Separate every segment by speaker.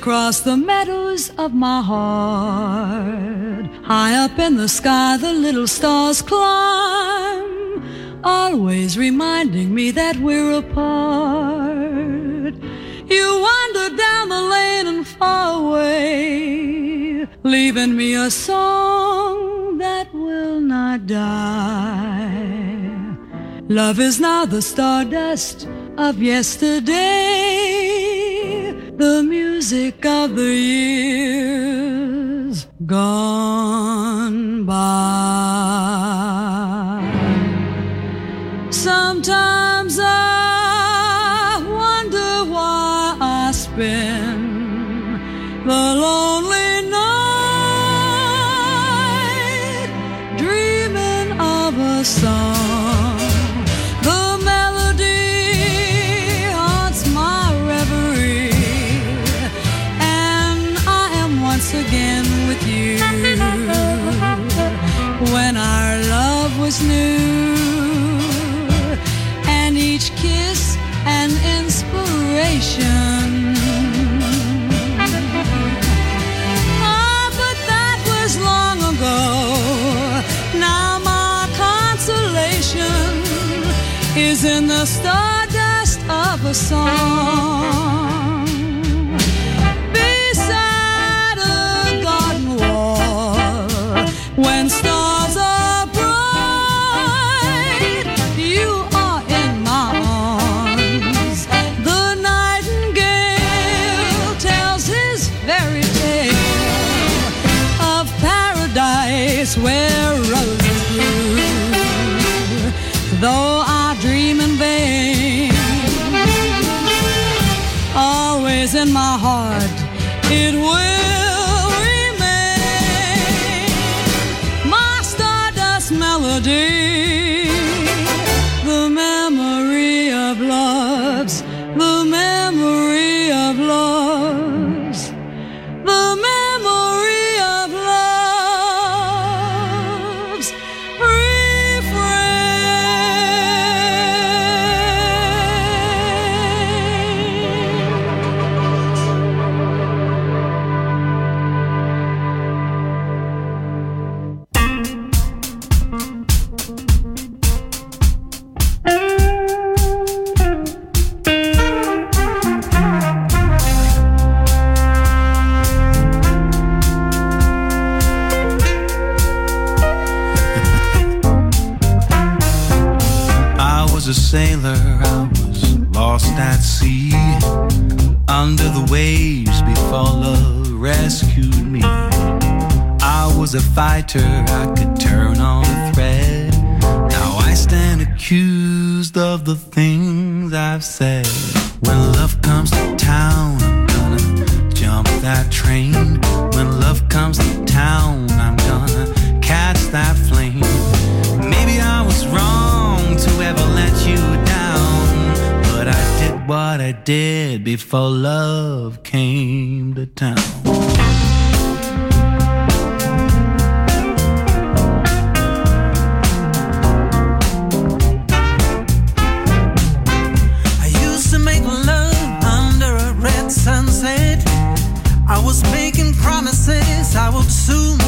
Speaker 1: Across the meadows of my heart. High up in the sky, the little stars climb, always reminding me that we're apart. You wander down the lane and far away, leaving me a song that will not die. Love is now the stardust of yesterday, the music of the years gone by. A song. Beside a garden wall, when stars are bright, you are in my arms. The nightingale tells his fairy tale of paradise where roses grew. Though I dream in in my heart. It will
Speaker 2: I could turn on a thread. Now I stand accused of the things I've said. When love comes to town, I'm gonna jump that train. When love comes to town, I'm gonna catch that flame. Maybe I was wrong to ever let you down, but I did what I did before love came to town.
Speaker 3: Was making promises. I would soon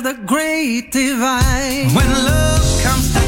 Speaker 2: the
Speaker 3: great divide.
Speaker 2: When love comes to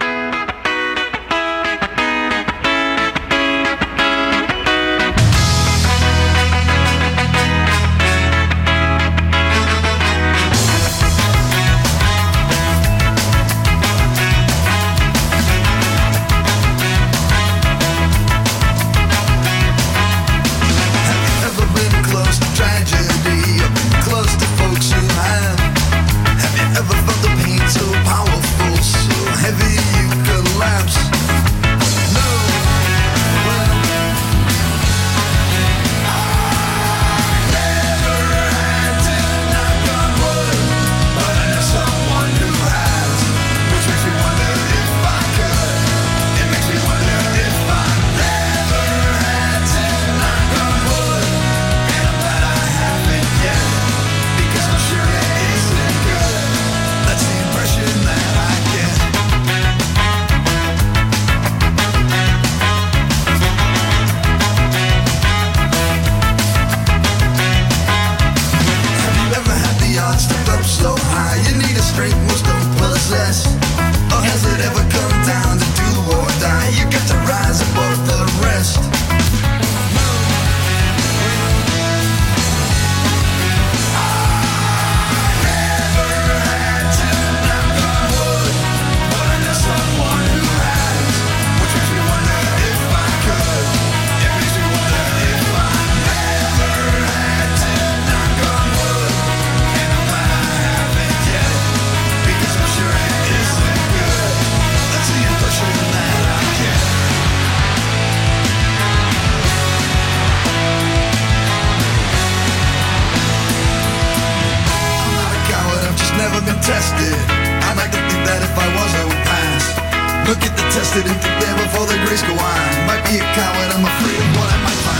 Speaker 2: get the tested and there before the grace
Speaker 3: go on. Might be a coward, I'm afraid of what I
Speaker 4: might find.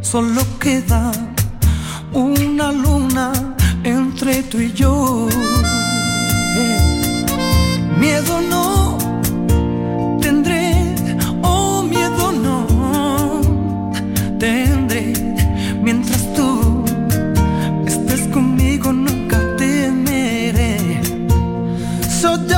Speaker 4: solo queda una
Speaker 5: luna entre tú y
Speaker 3: yo. Miedo no tendré, oh miedo no tendré mientras tú estés conmigo nunca temeré. So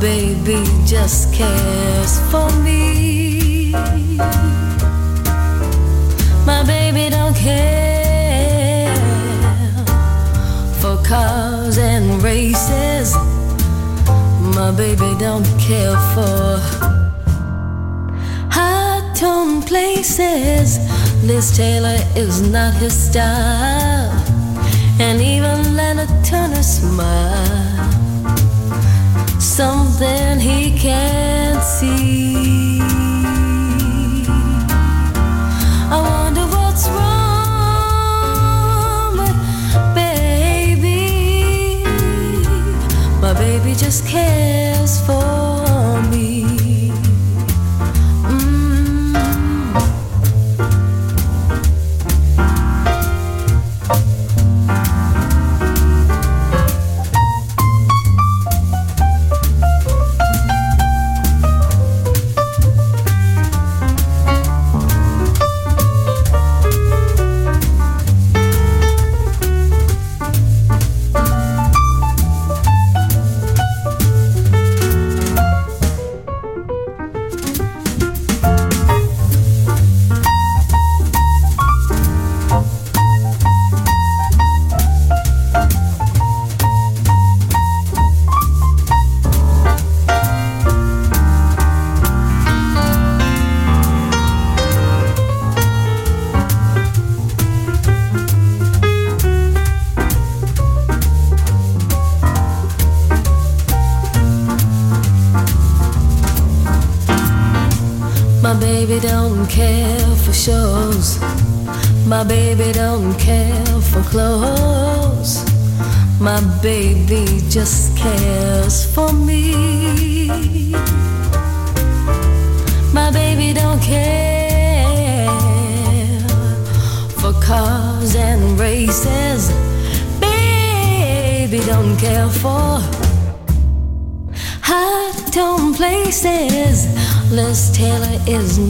Speaker 5: baby just cares for me. My baby don't care for cars and races. My baby don't care for hot tone places. Liz Taylor is not his style, and even Lana Turner smile. Something he can't see.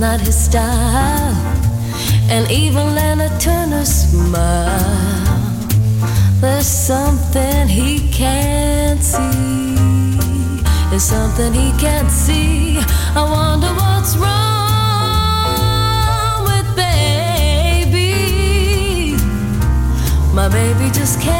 Speaker 5: Not his style, and even Lana Turner smile. There's something he can't see. There's something he can't see. I wonder what's wrong with baby. My baby just cares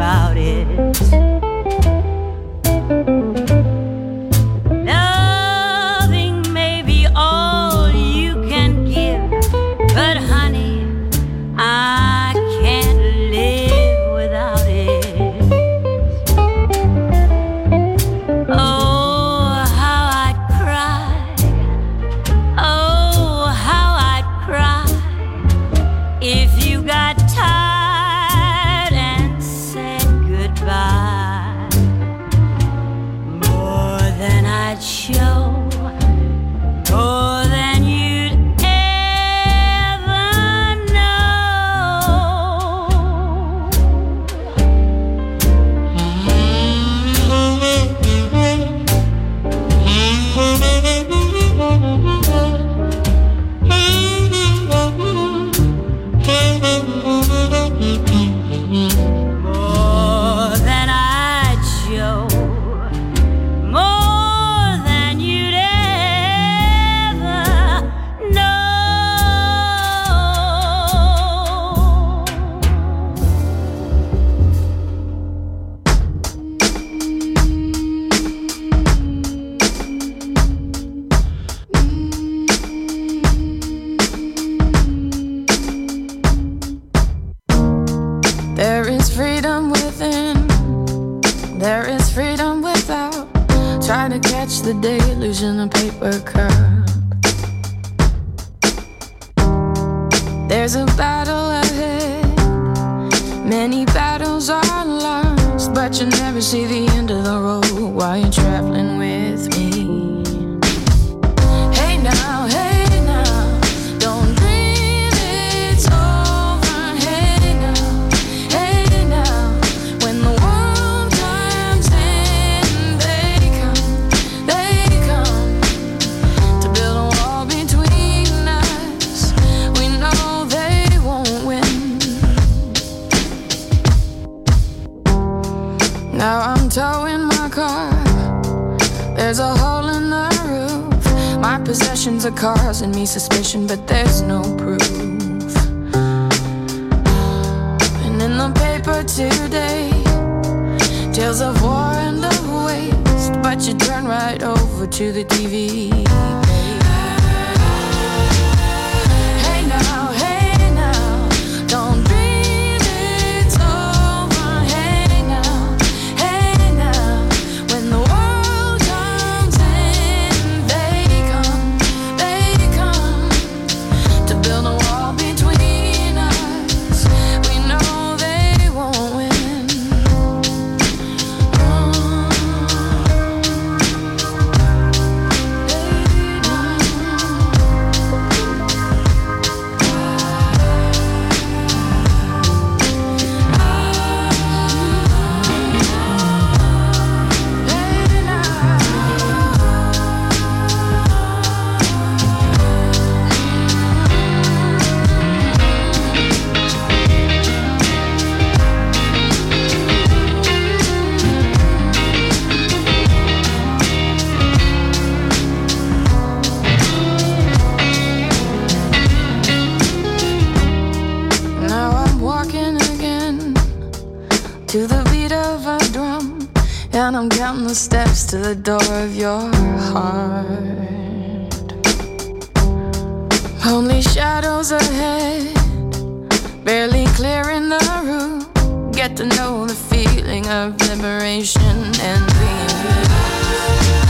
Speaker 6: about it. causing me suspicion, but there's no proof. And in the paper today, tales of war and of waste, but you turn right over to the TV And I'm counting the steps to the door of your heart. Only shadows ahead, barely clearing the room. Get to know the feeling of liberation and being.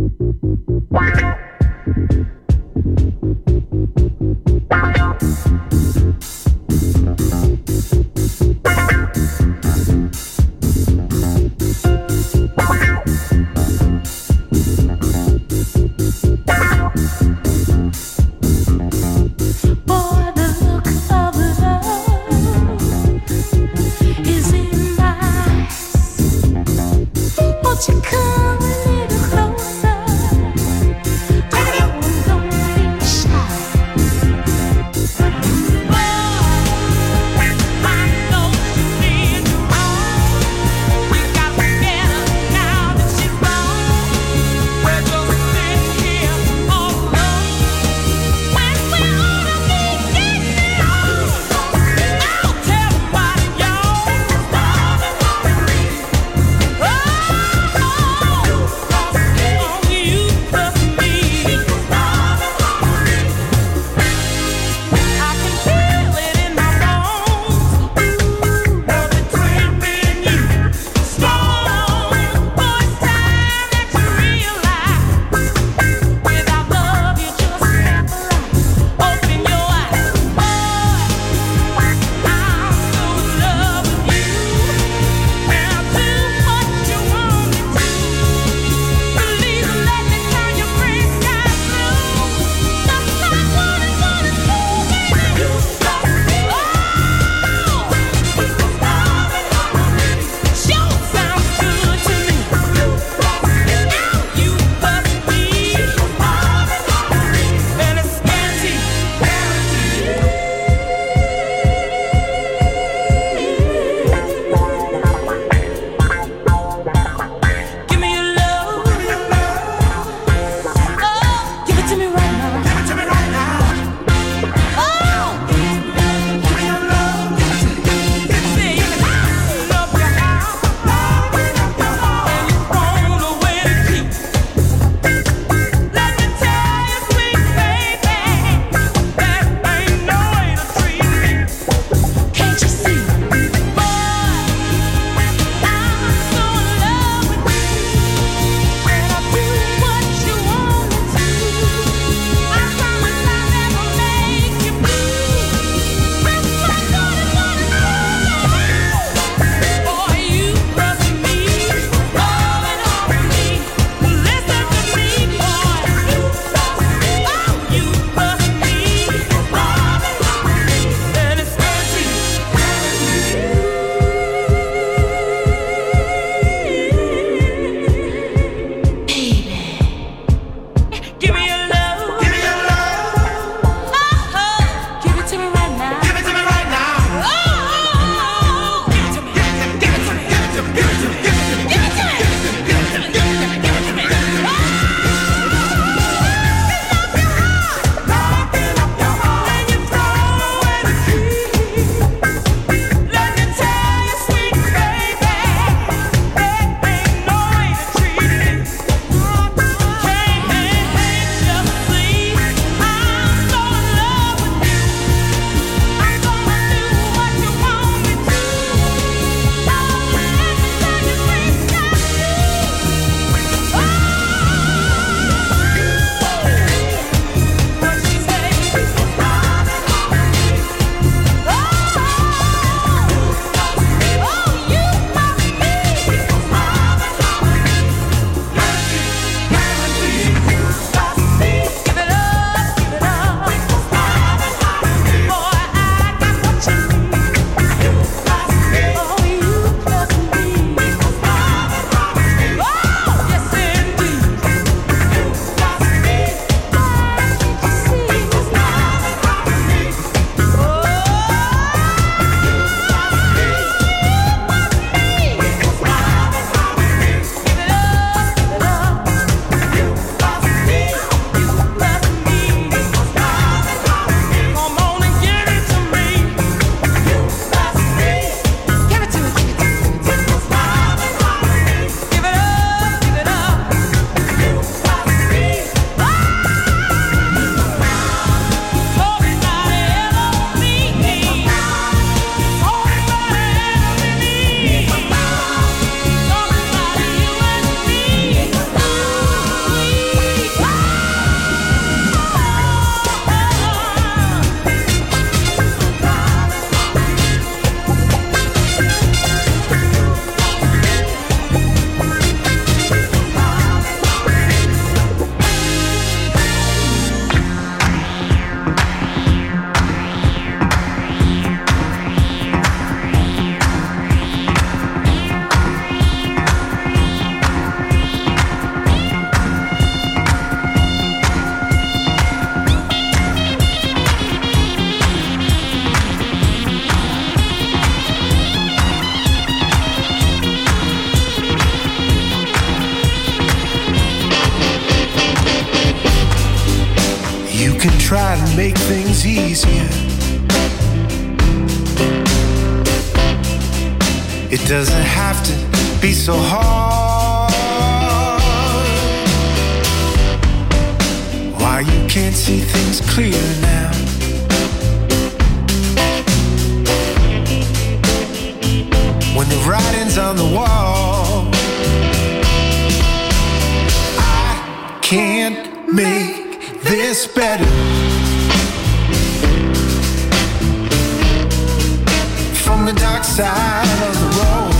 Speaker 7: Dark side of the road,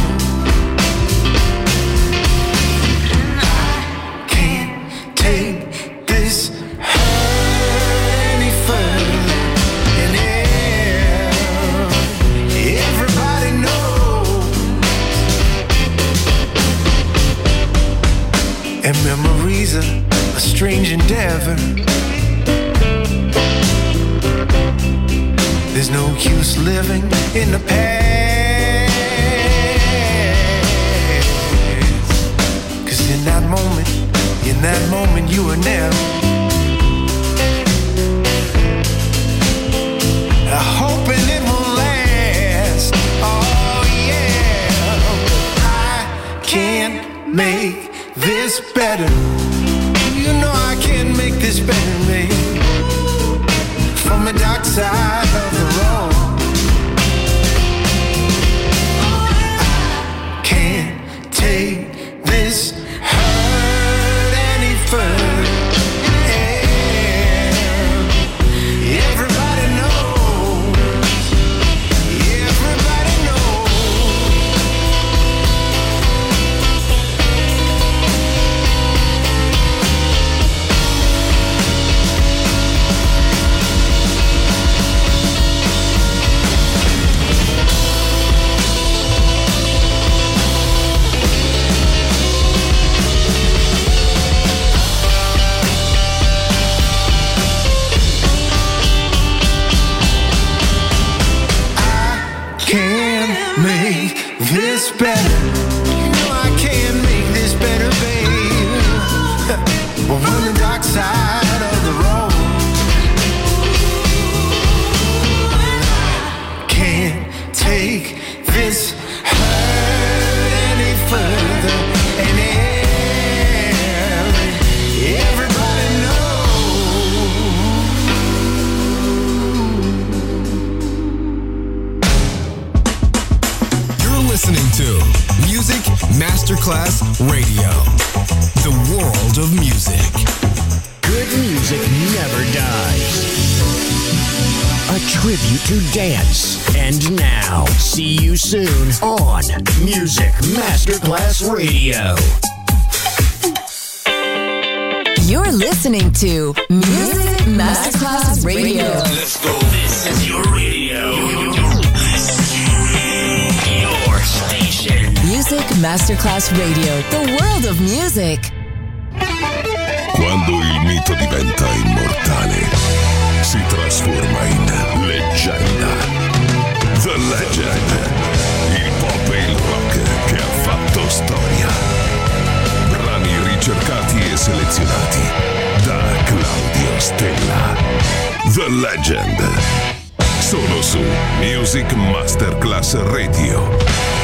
Speaker 7: And I can't take this hurt any further. And everybody knows, and memories are a strange endeavor. There's no use living in the past. You were never.
Speaker 8: To
Speaker 9: dance. And now, see you soon on Music Masterclass Radio.
Speaker 10: You're listening to Music Masterclass Radio.
Speaker 9: Let's go. This is your radio. Your station.
Speaker 10: Music Masterclass Radio, the world of music.
Speaker 11: Quando il mito diventa immortale, si trasforma in leggenda. The Legend. Il pop e il rock che ha fatto storia. Brani ricercati e selezionati da Claudio Stella.
Speaker 12: The Legend. Solo su Music Masterclass Radio.